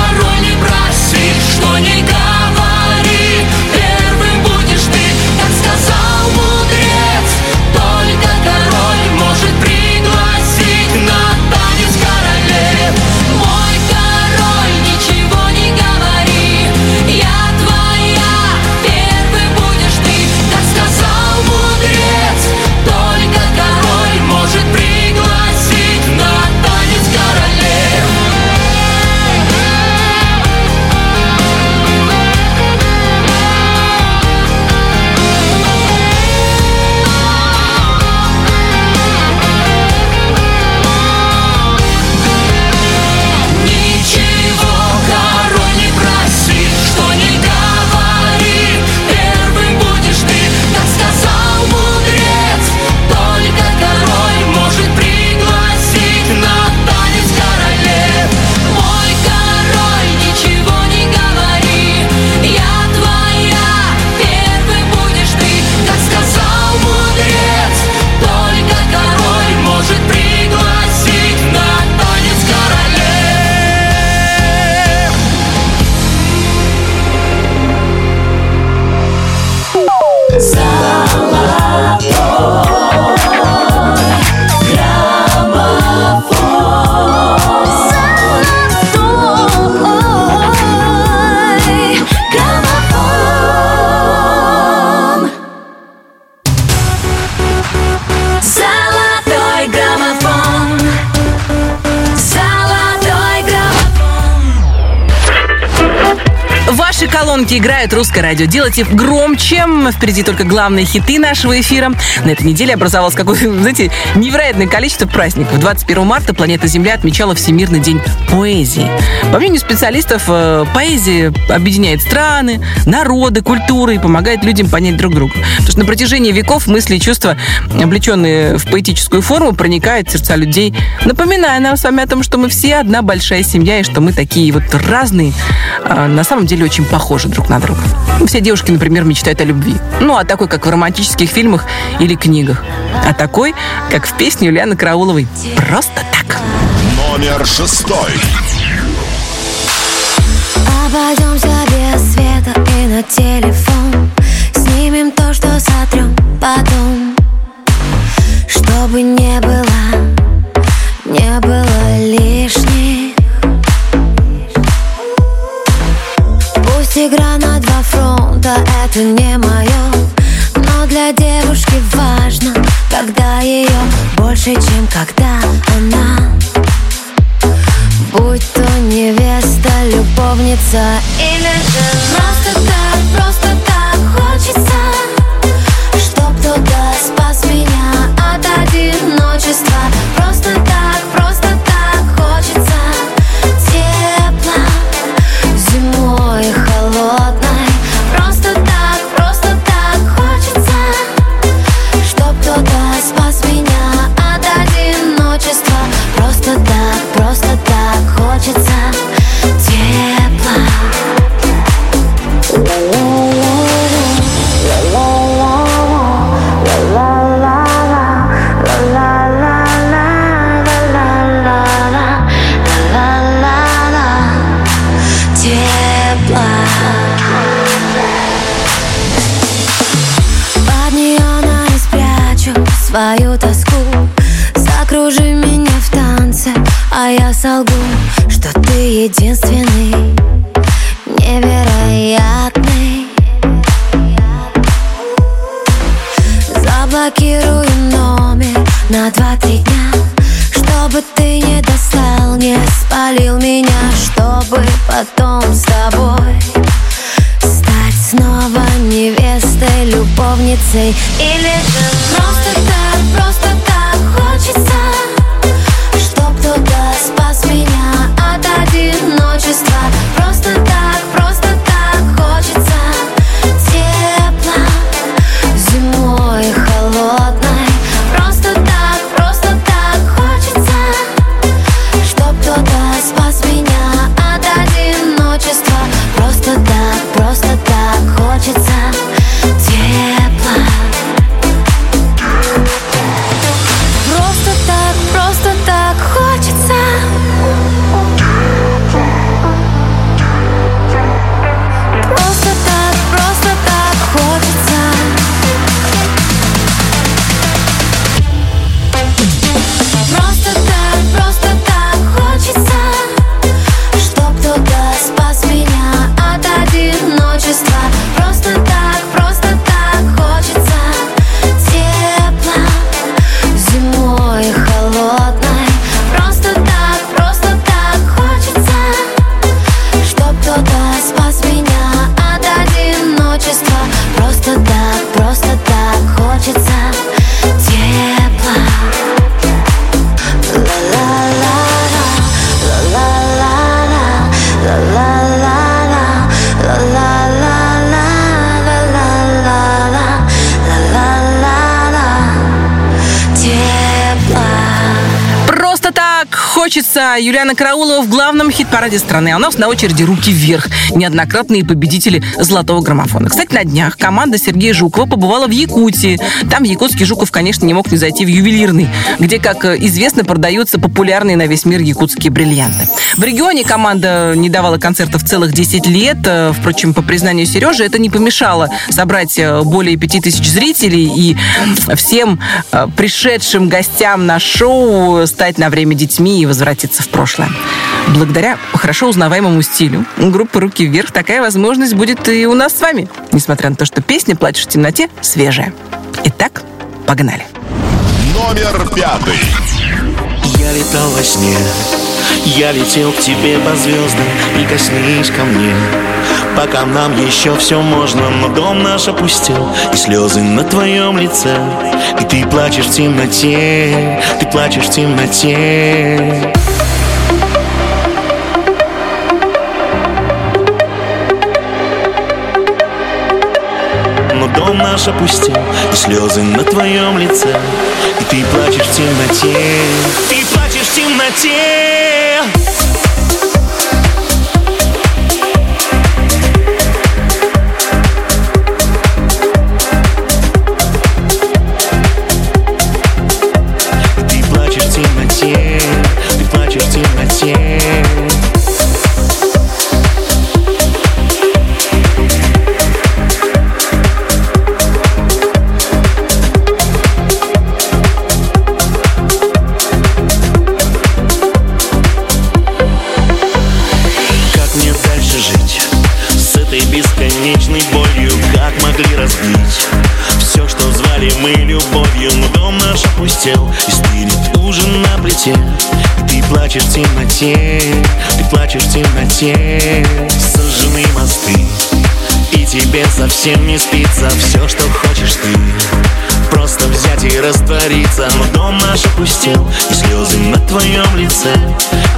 колонке играет русское радио. Делайте громче. Впереди только главные хиты нашего эфира. На этой неделе образовалось какое-то, [LAUGHS] знаете, невероятное количество праздников. 21 марта планета Земля отмечала Всемирный день поэзии. По мнению специалистов, э, поэзия объединяет страны, народы, культуры и помогает людям понять друг друга. Потому что на протяжении веков мысли и чувства, облеченные в поэтическую форму, проникают в сердца людей, напоминая нам с вами о том, что мы все одна большая семья и что мы такие вот разные, а на самом деле очень похожи друг на друга. Ну, Все девушки, например, мечтают о любви. Ну, а такой, как в романтических фильмах или книгах. А такой, как в песне Юлианы Карауловой «Просто так». Номер шестой. Обойдемся без света и на телефон Снимем то, что сотрем потом Чтобы не было, не было лишних Пусть игра на это не мое Но для девушки важно, когда ее больше, чем когда она. Будь то невеста, любовница или же Просто так, просто так хочется Чтоб кто-то спас меня от одиночества Просто так, хочется. Юлиана Караулова в главном хит-параде страны. А у нас на очереди «Руки вверх». Неоднократные победители «Золотого граммофона». Кстати, на днях команда Сергея Жукова побывала в Якутии. Там якутский Жуков, конечно, не мог не зайти в ювелирный, где, как э, известно, продаются популярные на весь мир якутские бриллианты. В регионе команда не давала концертов целых 10 лет. Э, Впрочем, по признанию Сережи, это не помешало собрать э, более 5000 зрителей и всем пришедшим гостям на шоу стать на время детьми и возвратиться в прошлое. Благодаря хорошо узнаваемому стилю группы «Руки вверх» такая возможность будет и у нас с вами, несмотря на то, что песня «Плачешь в темноте» свежая. Итак, погнали. Номер пятый. Я летал во сне Я летел к тебе по звездам Прикоснись ко мне Пока нам еще все можно Но дом наш опустел И слезы на твоем лице. И ты плачешь в темноте Ты плачешь в темноте. Но дом наш опустел И слезы на твоем лице. И ты плачешь в темноте Ты плачешь в темноте темноте Ты плачешь в темноте. Сожжены мосты И тебе совсем не спится. Все, что хочешь ты Просто взять и раствориться. Но дом наш опустел И слезы на твоем лице.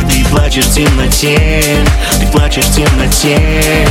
Ты плачешь в темноте Ты плачешь в темноте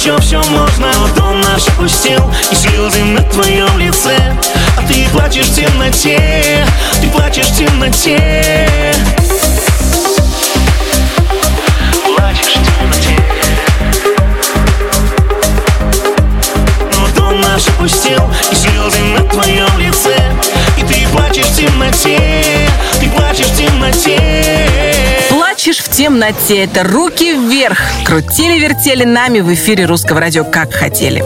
еще все можно Но дом наш опустел, и слезы на твоем лице. А ты плачешь в темноте, ты плачешь в темноте. Плачешь в темноте. Но дом наш опустел И слезы на твоем лице. И ты плачешь в темноте Ты плачешь в темноте Плачешь в темноте. Это руки вверх. Крутили-вертели нами в эфире русского радио как хотели.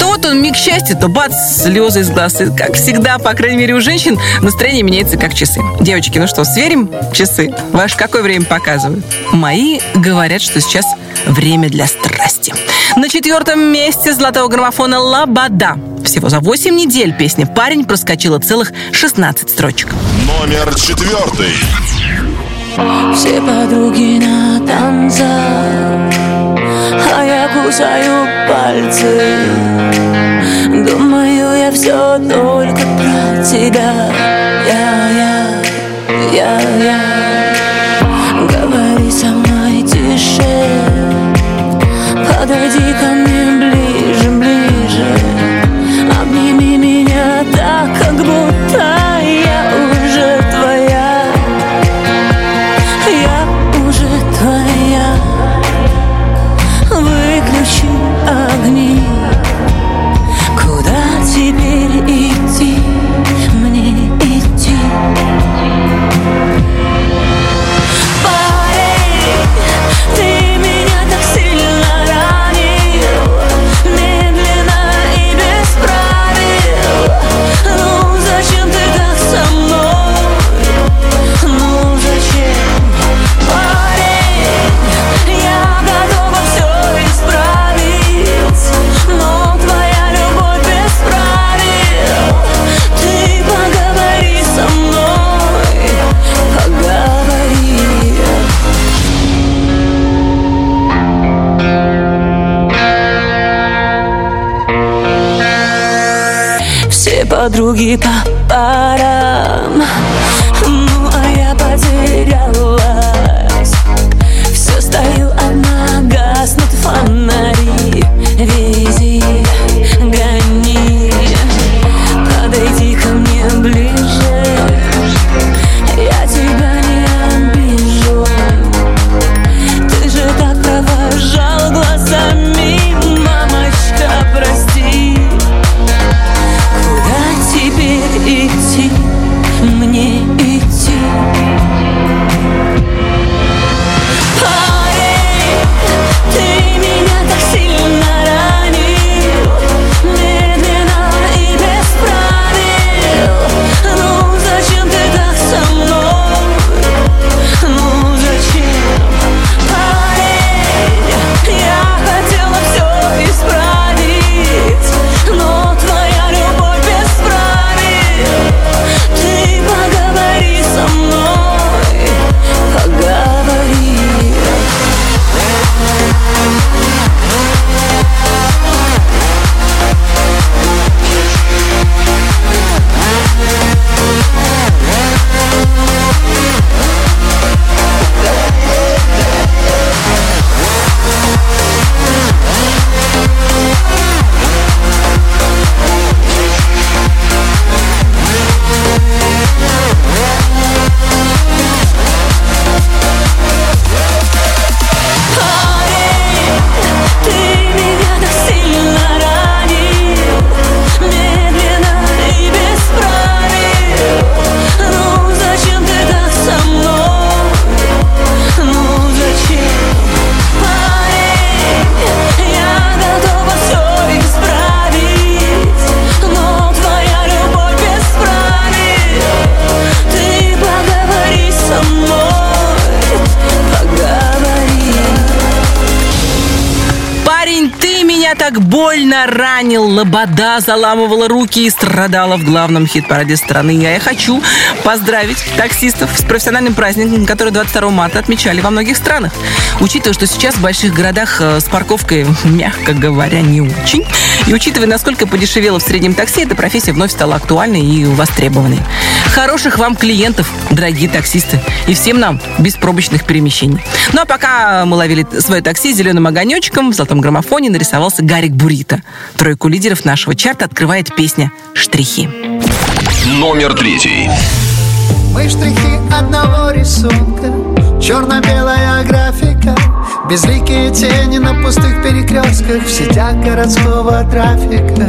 Вот он миг счастья, то бац, слезы из глаз. И, как всегда, по крайней мере, у женщин настроение меняется как часы. Девочки, ну что, сверим часы? Ваш какое время показывают? Мои говорят, что сейчас время для страсти. На четвертом месте золотого граммофона «Лобода». Всего за 8 недель песня «Парень» проскочила целых 16 строчек. Номер четвертый. Все подруги на танцах А я кусаю пальцы. Думаю, я все только про тебя. Я, я, я, я. Говори со мной тише. Подойди ко мне подруги больно ранил, лобода заламывала руки и страдала в главном хит-параде страны. А я хочу поздравить таксистов с профессиональным праздником, который 22 марта отмечали во многих странах. Учитывая, что сейчас в больших городах э, с парковкой, [LAUGHS] мягко говоря, не очень, и учитывая, насколько подешевело в среднем такси, эта профессия вновь стала актуальной и востребованной. Хороших вам клиентов, дорогие таксисты, и всем нам беспробочных перемещений. Ну а пока мы ловили свое такси зеленым огонечком, в золотом граммофоне нарисовался Гарик Бурита. Тройку лидеров нашего чарта открывает песня «Штрихи». Номер третий. Мы штрихи одного рисунка Черно-белая графика Безликие тени на пустых перекрестках В сетях городского трафика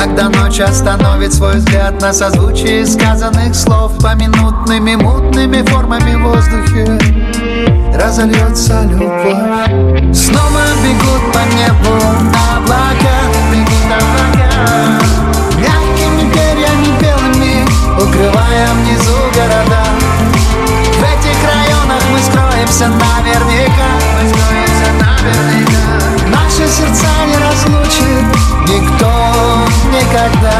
Когда ночь остановит свой взгляд На созвучие сказанных слов Поминутными мутными формами в воздухе Разольется любовь. Снова бегут по небу облака Бегут облака. Мягкими перьями белыми Укрывая внизу города. В этих районах мы скроемся наверняка Мы скроемся наверняка сердца не разлучит. Никто никогда,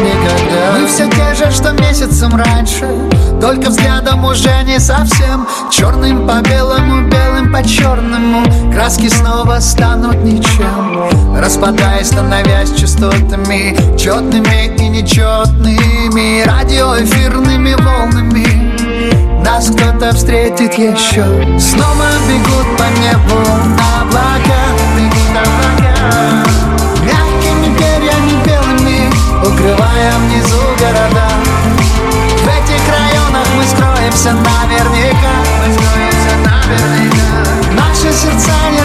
никогда. Мы все те же, что месяцем раньше. Только взглядом уже не совсем. Черным по белому, белым по черному. Краски снова станут ничем. Распадаясь, становясь частотами. Четными и нечетными. Радиоэфирными волнами. Нас кто-то встретит еще. Снова бегут по небу облака Укрывая внизу города. В этих районах мы скроемся наверняка. Мы скроемся наверняка. Наши сердца не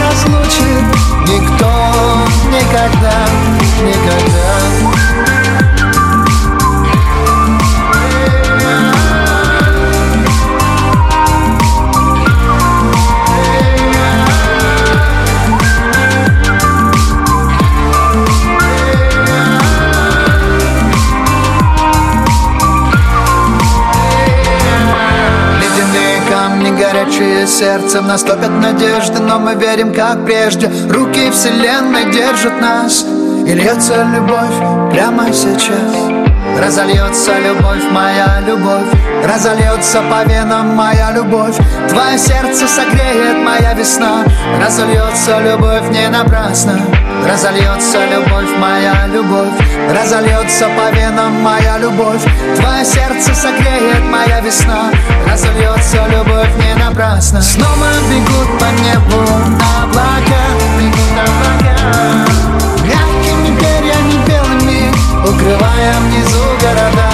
сердцем Наступят надежды, но мы верим, как прежде. Руки вселенной держат нас И льется любовь прямо сейчас. Разольется любовь, моя любовь Разольется по венам моя любовь. Твое сердце согреет моя весна Разольется любовь не напрасно Разольется любовь, моя любовь. Разольется по венам моя любовь. Твое сердце согреет моя весна. Разольется любовь не напрасно. Снова бегут по небу облака. Бегут облака. Мягкими перьями белыми Укрывая внизу города.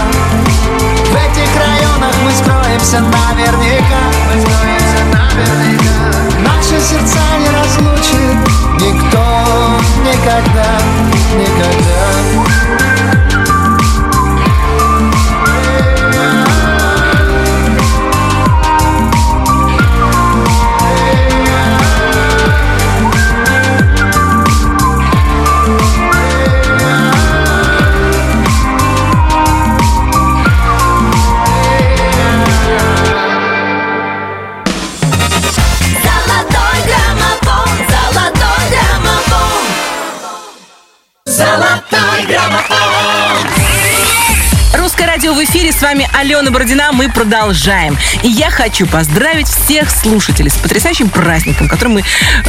В этих районах мы скроемся наверняка. Мы скроемся наверняка Наши сердца не разлучит Никто никогда, никогда эфире. С вами Алена Бородина. Мы продолжаем. И я хочу поздравить всех слушателей с потрясающим праздником, который мы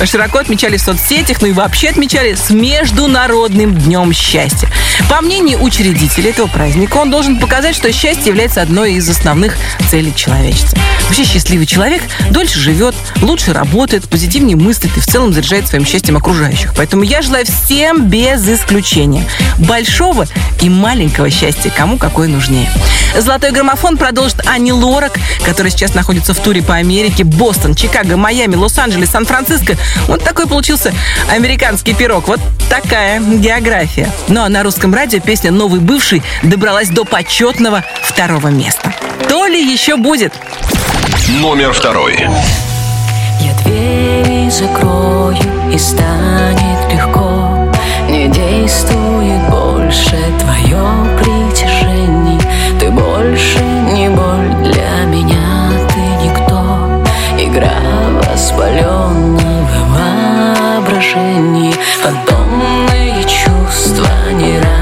широко отмечали в соцсетях, ну и вообще отмечали с Международным днем счастья. По мнению учредителей этого праздника, он должен показать, что счастье является одной из основных целей человечества. Вообще счастливый человек дольше живет, лучше работает, позитивнее мыслит и в целом заряжает своим счастьем окружающих. Поэтому я желаю всем без исключения большого и маленького счастья, кому какое нужнее. Золотой граммофон продолжит Ани Лорак, которая сейчас находится в туре по Америке, Бостон, Чикаго, Майами, Лос-Анджелес, Сан-Франциско. Вот такой получился американский пирог. Вот такая география. Ну а на русском радио песня «Новый бывший» добралась до почетного второго места. То ли еще будет. Номер второй. Я двери закрою и станет легко Не действует больше твое Ты больше не боль для меня, ты никто. Игра воспаленного воображения Фантом Темные чувства не ранят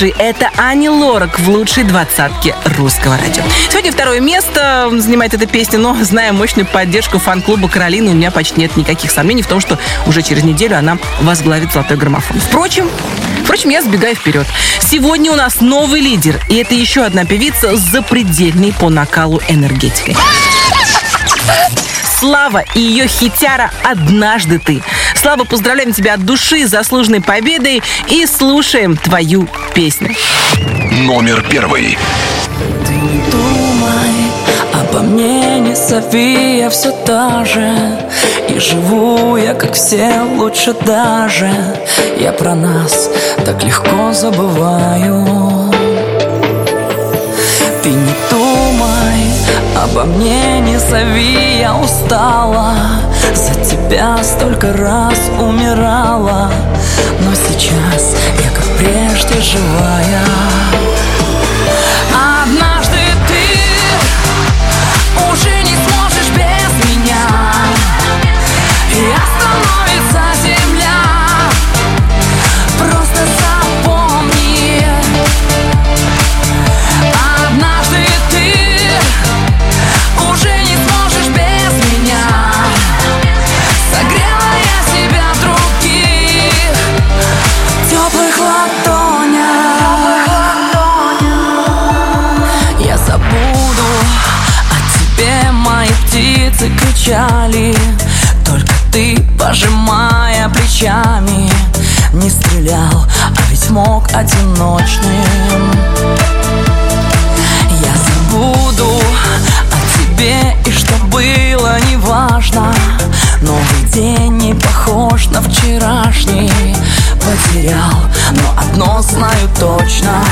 Бывший – это Ани Лорак в лучшей двадцатке русского радио. Сегодня второе место занимает эта песня, но зная мощную поддержку фан-клуба Каролины, у меня почти нет никаких сомнений в том, что уже через неделю она возглавит золотой граммофон. Впрочем, Впрочем, я сбегаю вперед. Сегодня у нас новый лидер, и это еще одна певица с запредельной по накалу энергетикой. Слава и ее хитяра «Однажды ты». Слава, поздравляем тебя от души с заслуженной победой и слушаем твою песню. Номер первый. Ты не думай обо мне, не зови, я все та же И живу я, как все, лучше даже Я про нас так легко забываю Ты не обо мне, не зови, я устала. За тебя столько раз умирала. Но сейчас я, как прежде, живая кричали Только ты, пожимая плечами Не стрелял, а ведь мог одиночным. Я забуду о тебе и что было неважно. Новый день не похож на вчерашний. Потерял, но одно знаю точно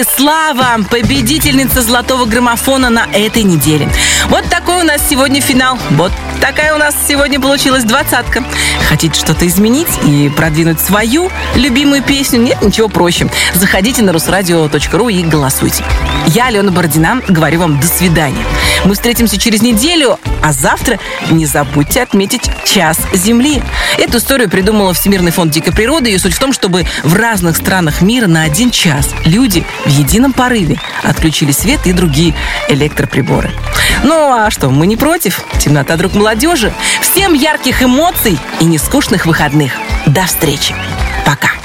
Однажды ты, Слава, победительница золотого граммофона на этой неделе. Вот такой у нас сегодня финал. Вот такая у нас сегодня получилась двадцатка. Хотите что-то изменить и продвинуть свою любимую песню? Нет ничего проще. Заходите на русрадио.ру и голосуйте. Я, Алена Бородина, говорю вам до свидания. Мы встретимся через неделю, а завтра не забудьте отметить час Земли. Эту историю придумала Всемирный фонд дикой природы, и суть в том, чтобы в разных странах мира на один час люди в едином порыве отключили свет и другие электроприборы. Ну а что, мы не против? Темнота друг молодежи. Всем ярких эмоций и нескучных выходных. До встречи. Пока.